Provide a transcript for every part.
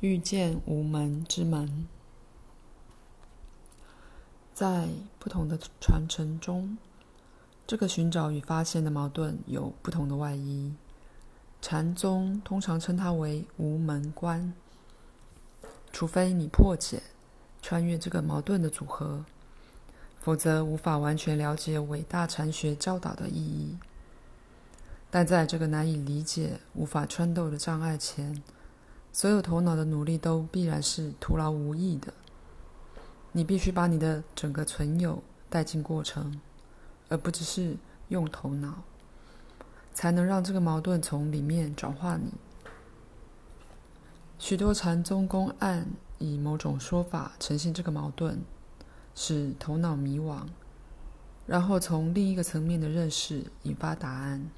遇见无门之门。在不同的传承中，这个寻找与发现的矛盾有不同的外衣。禅宗通常称它为无门关，除非你破解、穿越这个矛盾的组合，否则无法完全了解伟大禅学教导的意义。但在这个难以理解、无法穿透的障碍前，所有头脑的努力都必然是徒劳无益的。你必须把你的整个存有带进过程，而不只是用头脑，才能让这个矛盾从里面转化你。许多禅宗公案以某种说法呈现这个矛盾，使头脑迷惘，然后从另一个层面的认识引发答案。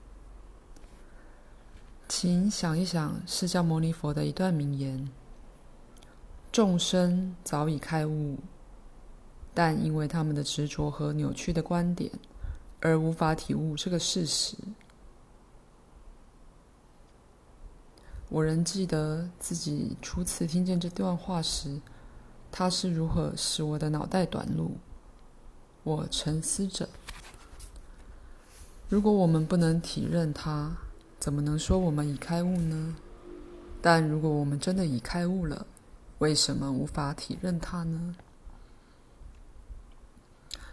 请想一想释迦牟尼佛的一段名言：“众生早已开悟。”但因为他们的执着和扭曲的观点，而无法体悟这个事实。我仍记得自己初次听见这段话时，它是如何使我的脑袋短路。我沉思着：如果我们不能体认它，怎么能说我们已开悟呢？但如果我们真的已开悟了，为什么无法体认它呢？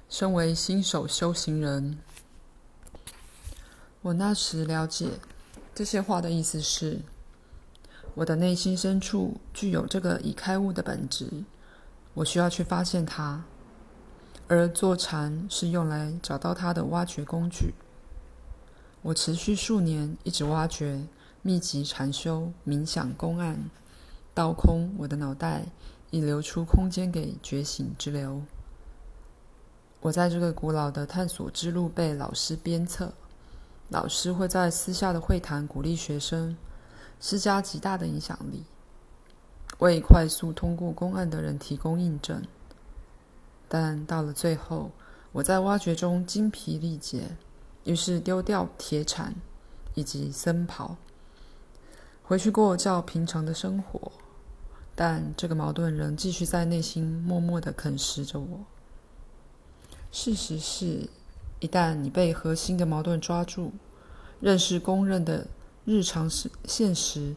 身为新手修行人，我那时了解这些话的意思是：我的内心深处具有这个已开悟的本质，我需要去发现它，而坐禅是用来找到它的挖掘工具。我持续数年一直挖掘、密集禅修、冥想公案，倒空我的脑袋，以留出空间给觉醒之流。我在这个古老的探索之路被老师鞭策，老师会在私下的会谈鼓励学生，施加极大的影响力，为快速通过公案的人提供印证。但到了最后，我在挖掘中精疲力竭，于是丢掉铁铲以及僧袍，回去过较平常的生活。但这个矛盾仍继续在内心默默地啃食着我。事实是，一旦你被核心的矛盾抓住，认识公认的日常现实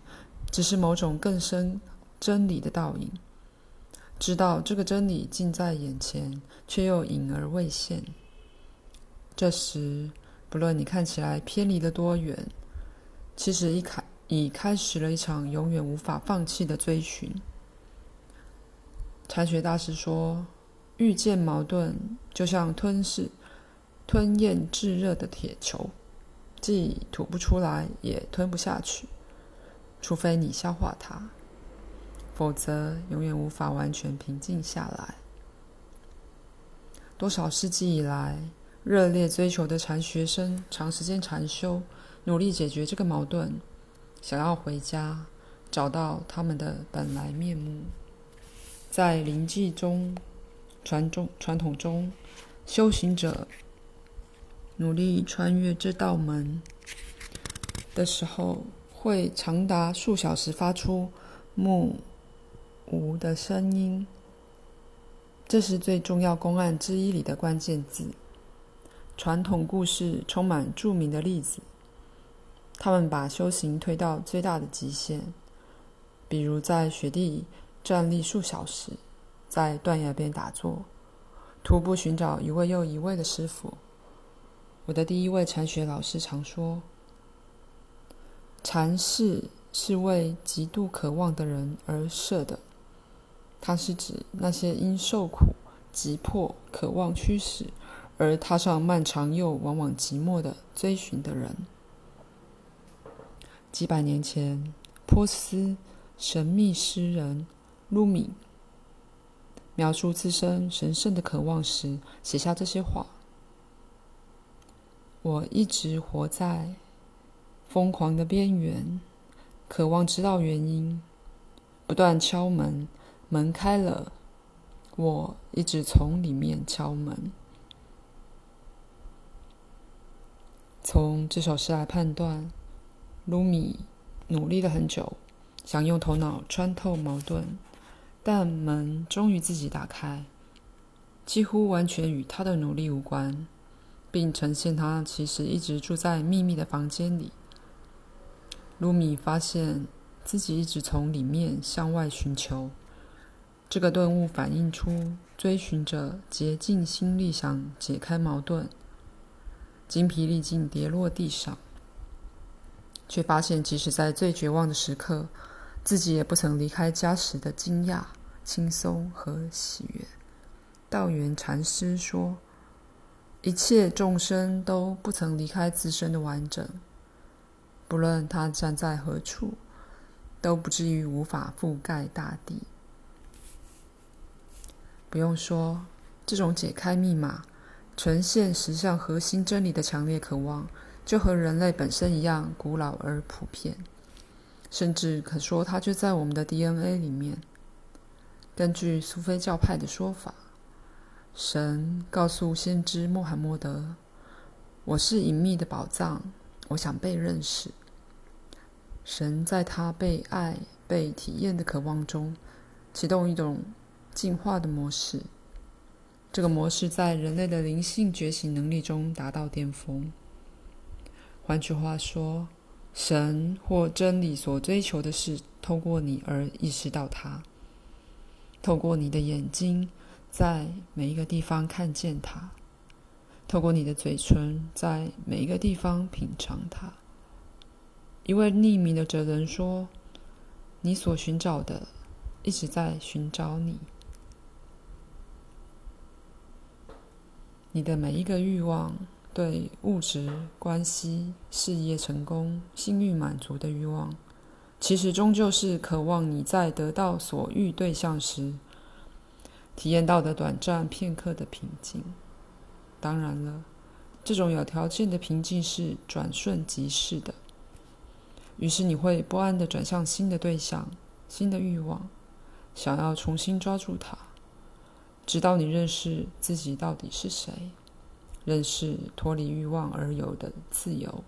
只是某种更深真理的倒影，知道这个真理近在眼前，却又隐而未现。这时，不论你看起来偏离了多远，其实已开已开始了一场永远无法放弃的追寻。禅学大师说。遇见矛盾，就像吞噬、吞咽炙热的铁球，既吐不出来，也吞不下去。除非你消化它，否则永远无法完全平静下来。多少世纪以来，热烈追求的禅学生，长时间禅修，努力解决这个矛盾，想要回家，找到他们的本来面目，在临济中。传中传统中，修行者努力穿越这道门的时候，会长达数小时发出“木无”的声音。这是最重要公案之一里的关键字。传统故事充满著名的例子，他们把修行推到最大的极限，比如在雪地站立数小时。在断崖边打坐，徒步寻找一位又一位的师傅。我的第一位禅学老师常说：“禅室是为极度渴望的人而设的。”它是指那些因受苦、急迫、渴望驱使而踏上漫长又往往寂寞的追寻的人。几百年前，波斯神秘诗人鲁米。描述自身神圣的渴望时，写下这些话：“我一直活在疯狂的边缘，渴望知道原因，不断敲门，门开了，我一直从里面敲门。”从这首诗来判断，卢米努力了很久，想用头脑穿透矛盾，但门终于自己打开，几乎完全与他的努力无关，并呈现他其实一直住在秘密的房间里。卢米发现自己一直从里面向外寻求，这个顿悟反映出追寻着竭尽心力想解开矛盾，精疲力尽跌落地上，却发现即使在最绝望的时刻。自己也不曾离开家时的惊讶、轻松和喜悦。道元禅师说：“一切众生都不曾离开自身的完整，不论他站在何处，都不至于无法覆盖大地。”不用说，这种解开密码、呈现实相核心真理的强烈渴望，就和人类本身一样古老而普遍。甚至可说，它就在我们的 DNA 里面。根据苏菲教派的说法，神告诉先知穆罕默德：“我是隐秘的宝藏，我想被认识。”神在他被爱、被体验的渴望中，启动一种进化的模式。这个模式在人类的灵性觉醒能力中达到巅峰。换句话说，神或真理所追求的是透过你而意识到它，透过你的眼睛在每一个地方看见它，透过你的嘴唇在每一个地方品尝它。一位匿名的哲人说：“你所寻找的一直在寻找你，你的每一个欲望。”对物质关系、事业成功、性欲满足的欲望，其实终究是渴望你在得到所欲对象时，体验到的短暂片刻的平静。当然了，这种有条件的平静是转瞬即逝的。于是你会不安地转向新的对象、新的欲望，想要重新抓住它，直到你认识自己到底是谁。认识脱离欲望而有的自由，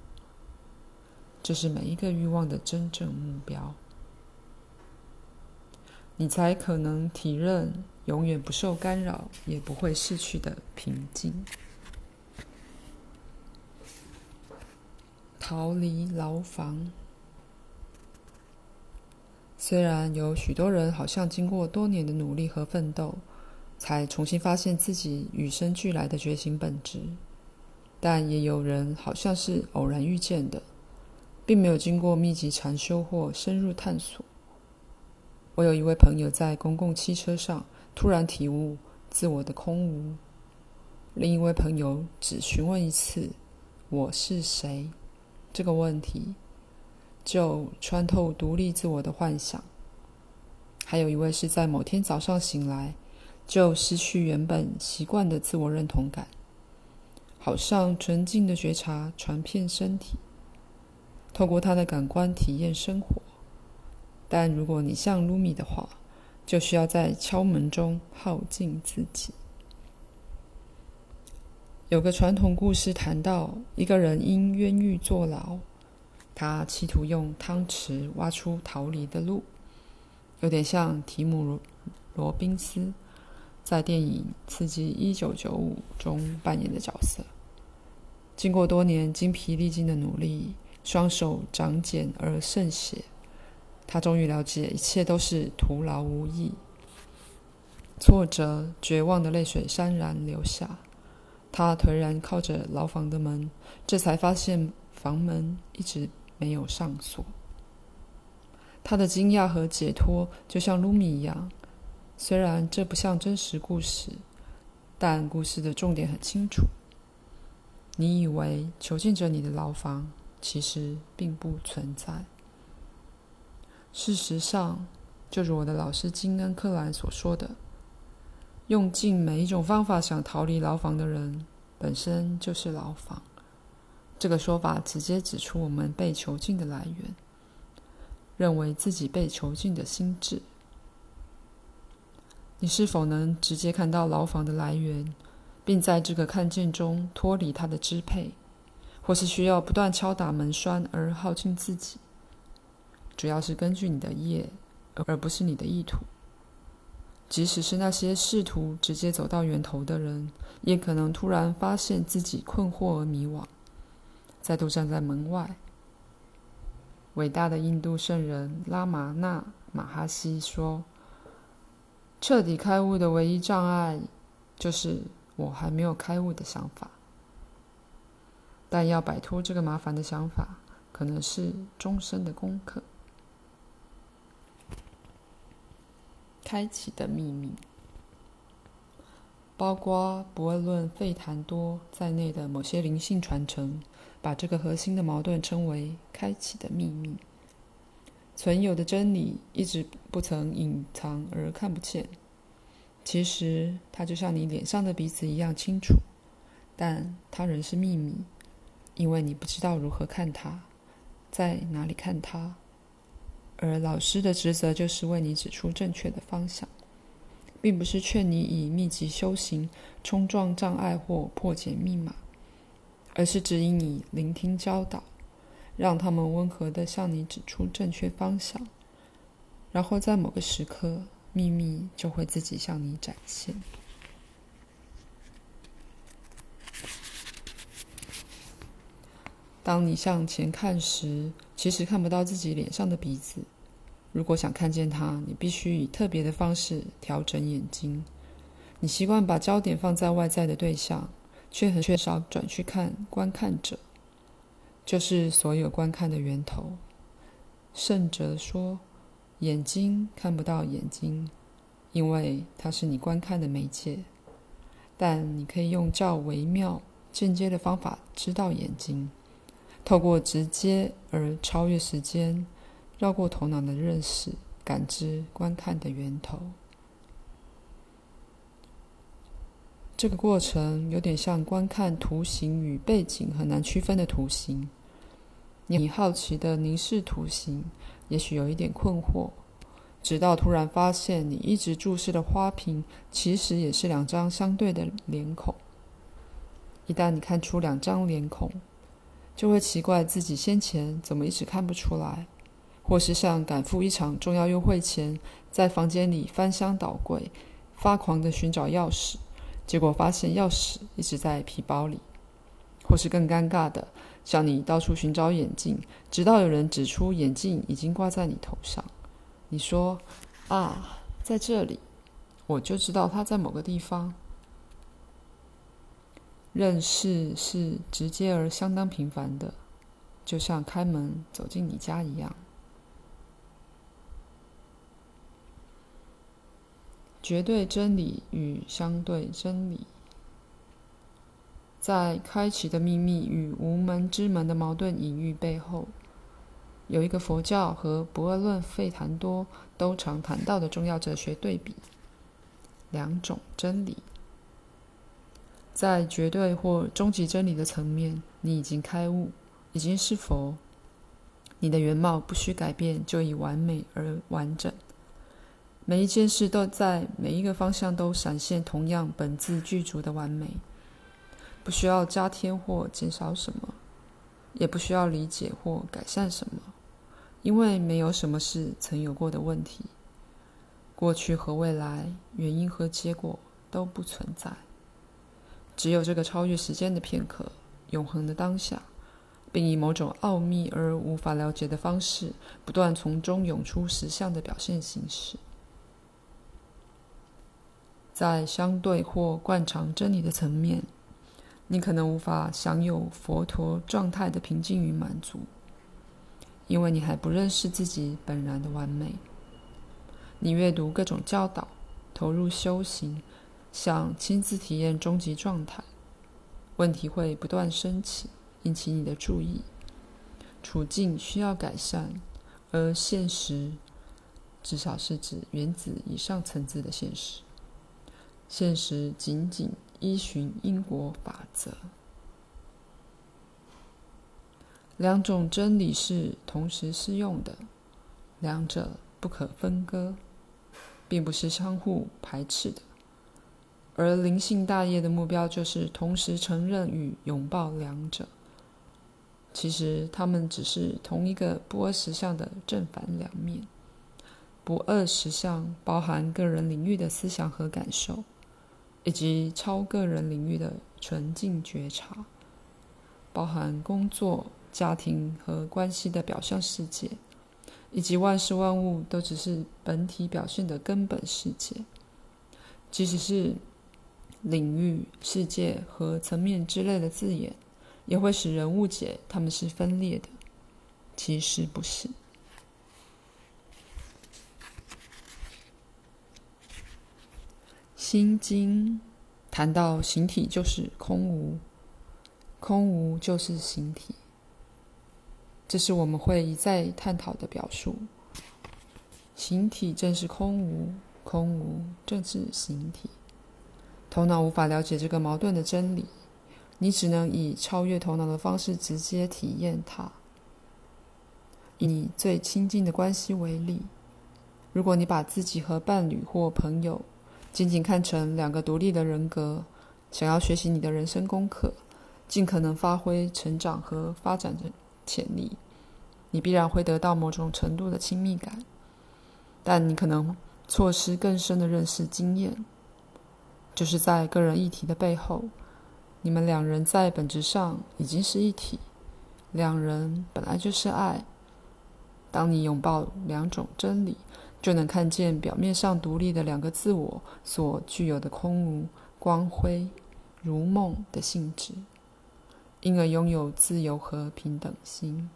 这是每一个欲望的真正目标。你才可能体认永远不受干扰，也不会逝去的平静。逃离牢房。虽然有许多人好像经过多年的努力和奋斗，才重新发现自己与生俱来的觉醒本质，但也有人好像是偶然遇见的，并没有经过密集禅修或深入探索。我有一位朋友在公共汽车上突然体悟自我的空无，另一位朋友只询问一次“我是谁”这个问题，就穿透独立自我的幻想。还有一位是在某天早上醒来。就失去原本习惯的自我认同感，好像纯净的觉察传遍身体，透过他的感官体验生活。但如果你像噜米的话，就需要在敲门中耗尽自己。有个传统故事谈到，一个人因冤狱坐牢，他企图用汤匙挖出逃离的路，有点像提姆罗宾斯。在电影《刺激一九九五》中扮演的角色，经过多年精疲力尽的努力，双手长茧而渗血，他终于了解一切都是徒劳无益。挫折、绝望的泪水潸然流下，他颓然靠着牢房的门，这才发现房门一直没有上锁。他的惊讶和解脱，就像卢米一样。虽然这不像真实故事，但故事的重点很清楚。你以为囚禁着你的牢房，其实并不存在。事实上，就如我的老师金恩·克兰所说的：“用尽每一种方法想逃离牢房的人，本身就是牢房。”这个说法直接指出我们被囚禁的来源，认为自己被囚禁的心智。你是否能直接看到牢房的来源，并在这个看见中脱离它的支配，或是需要不断敲打门栓而耗尽自己？主要是根据你的业，而不是你的意图。即使是那些试图直接走到源头的人，也可能突然发现自己困惑而迷惘，再度站在门外。伟大的印度圣人拉玛那马哈希说：“彻底开悟的唯一障碍，就是我还没有开悟的想法。但要摆脱这个麻烦的想法，可能是终身的功课。”开启的秘密，包括不二论费谈多在内的某些灵性传承，把这个核心的矛盾称为“开启的秘密”。存有的真理一直不曾隐藏而看不见，其实它就像你脸上的鼻子一样清楚，但它仍是秘密，因为你不知道如何看它，在哪里看它。而老师的职责就是为你指出正确的方向，并不是劝你以密集修行冲撞障碍或破解密码，而是指引你聆听教导，让他们温和地向你指出正确方向，然后在某个时刻，秘密就会自己向你展现。当你向前看时，其实看不到自己脸上的鼻子。如果想看见它，你必须以特别的方式调整眼睛。你习惯把焦点放在外在的对象，却很缺少转去看观看者，就是所有观看的源头。圣哲说，眼睛看不到眼睛，因为它是你观看的媒介。但你可以用较微妙、间接的方法知道眼睛。透过直接而超越时间、绕过头脑的认识、感知、观看的源头，这个过程有点像观看图形与背景很难区分的图形。你好奇地凝视图形，也许有一点困惑，直到突然发现你一直注视的花瓶，其实也是两张相对的脸孔。一旦你看出两张脸孔，就会奇怪自己先前怎么一直看不出来，或是像赶赴一场重要约会前，在房间里翻箱倒柜，发狂地寻找钥匙，结果发现钥匙一直在皮包里，或是更尴尬的，像你到处寻找眼镜，直到有人指出眼镜已经挂在你头上，你说：“啊，在这里，我就知道它在某个地方。”认识是直接而相当频繁的，就像开门走进你家一样。绝对真理与相对真理，在开启的秘密与无门之门的矛盾隐喻背后，有一个佛教和不二论费檀多都常谈到的重要哲学对比：两种真理。在绝对或终极真理的层面，你已经开悟，已经是佛。你的原貌不需改变，就已完美而完整。每一件事都在每一个方向都闪现同样本自具足的完美，不需要加添或减少什么，也不需要理解或改善什么，因为没有什么是曾有过的问题。过去和未来，原因和结果都不存在。只有这个超越时间的片刻，永恒的当下，并以某种奥秘而无法了解的方式，不断从中涌出实相的表现形式。在相对或惯常真理的层面，你可能无法享有佛陀状态的平静与满足，因为你还不认识自己本然的完美。你阅读各种教导，投入修行。想亲自体验终极状态，问题会不断升起，引起你的注意。处境需要改善，而现实，至少是指原子以上层次的现实。现实仅仅依循因果法则。两种真理是同时适用的，两者不可分割，并不是相互排斥的。而灵性大业的目标就是同时承认与拥抱两者。其实它们只是同一个不二实相的正反两面。不二实相包含个人领域的思想和感受，以及超个人领域的纯净觉察，包含工作、家庭和关系的表象世界，以及万事万物都只是本体表现的根本世界。即使是领域、世界和层面之类的字眼，也会使人误解他们是分裂的，其实不是。心经谈到形体就是空无，空无就是形体，这是我们会一再探讨的表述。形体正是空无，空无正是形体。头脑无法了解这个矛盾的真理，你只能以超越头脑的方式直接体验它。以最亲近的关系为例，如果你把自己和伴侣或朋友，仅仅看成两个独立的人格，想要学习你的人生功课，尽可能发挥成长和发展的潜力，你必然会得到某种程度的亲密感，但你可能错失更深的认识经验，就是在个人议题的背后，你们两人在本质上已经是一体，两人本来就是爱。当你拥抱两种真理，就能看见表面上独立的两个自我所具有的空无、光辉、如梦的性质，因而拥有自由和平等心。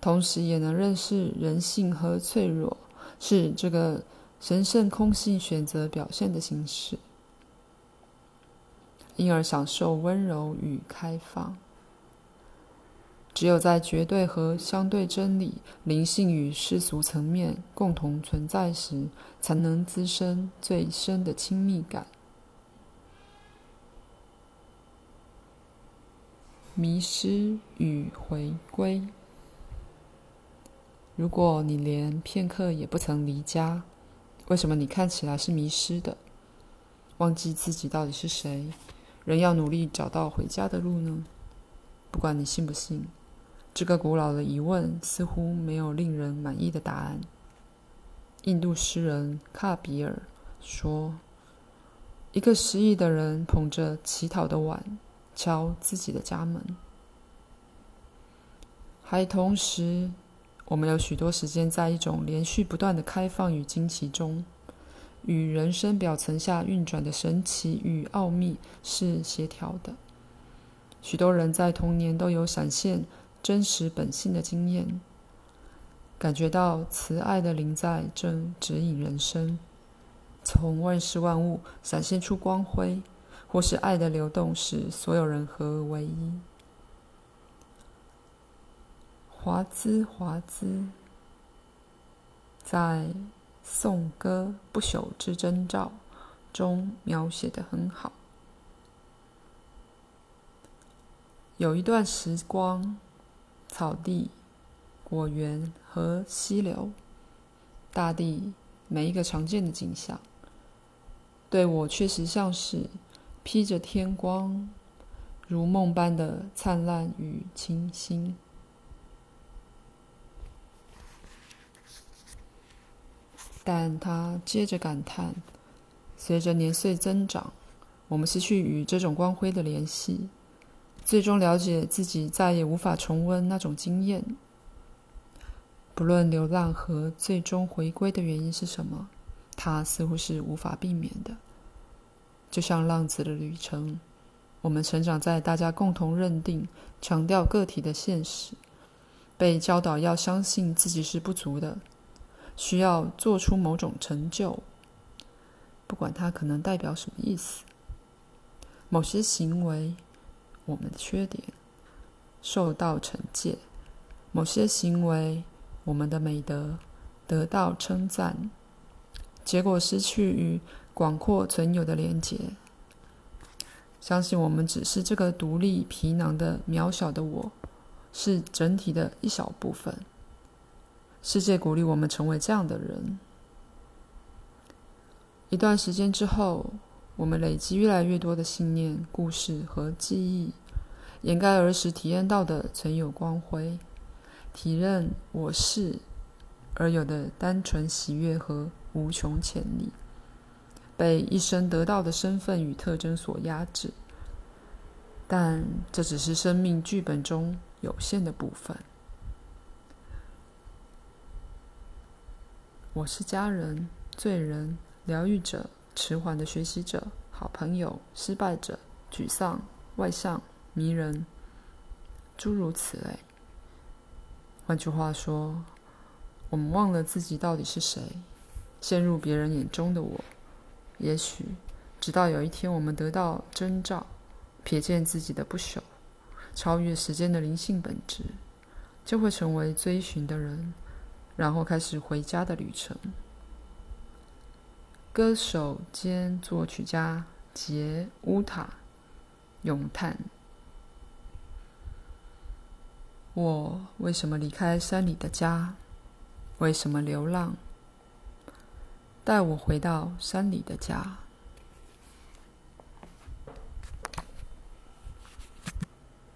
同时，也能认识人性和脆弱是这个神圣空性选择表现的形式，因而享受温柔与开放。只有在绝对和相对真理、灵性与世俗层面共同存在时，才能滋生最深的亲密感。迷失与回归。如果你连片刻也不曾离家，为什么你看起来是迷失的？忘记自己到底是谁，仍要努力找到回家的路呢？不管你信不信。这个古老的疑问似乎没有令人满意的答案。印度诗人卡比尔说：“一个失意的人捧着乞讨的碗，敲自己的家门。”还同时，我们有许多时间在一种连续不断的开放与惊奇中，与人生表层下运转的神奇与奥秘是协调的。许多人在童年都有闪现。真实本性的经验，感觉到慈爱的灵在正指引人生，从万事万物闪现出光辉，或是爱的流动使所有人合而为一。华兹华兹在《颂歌不朽之征兆》中描写的很好，有一段时光。草地、果园和溪流，大地每一个常见的景象，对我确实像是披着天光，如梦般的灿烂与清新。但他接着感叹：随着年岁增长，我们失去与这种光辉的联系。最终了解自己再也无法重温那种经验。不论流浪和最终回归的原因是什么，它似乎是无法避免的。就像浪子的旅程，我们成长在大家共同认定、强调个体的现实，被教导要相信自己是不足的，需要做出某种成就，不管它可能代表什么意思。某些行为。我们的缺点受到惩戒，某些行为，我们的美德得到称赞，结果失去与广阔存有的连结。相信我们只是这个独立皮囊的渺小的我，是整体的一小部分。世界鼓励我们成为这样的人。一段时间之后。我们累积越来越多的信念、故事和记忆，掩盖儿时体验到的曾有光辉，体认我是而有的单纯喜悦和无穷潜力，被一生得到的身份与特征所压制。但这只是生命剧本中有限的部分。我是家人、罪人、疗愈者、迟缓的学习者、好朋友、失败者、沮丧、外向、迷人，诸如此类。换句话说，我们忘了自己到底是谁，陷入别人眼中的我。也许，直到有一天我们得到征兆，瞥见自己的不朽，超越时间的灵性本质，就会成为追寻的人。然后开始回家的旅程。歌手兼作曲家杰乌塔咏叹：我为什么离开山里的家？为什么流浪？带我回到山里的家。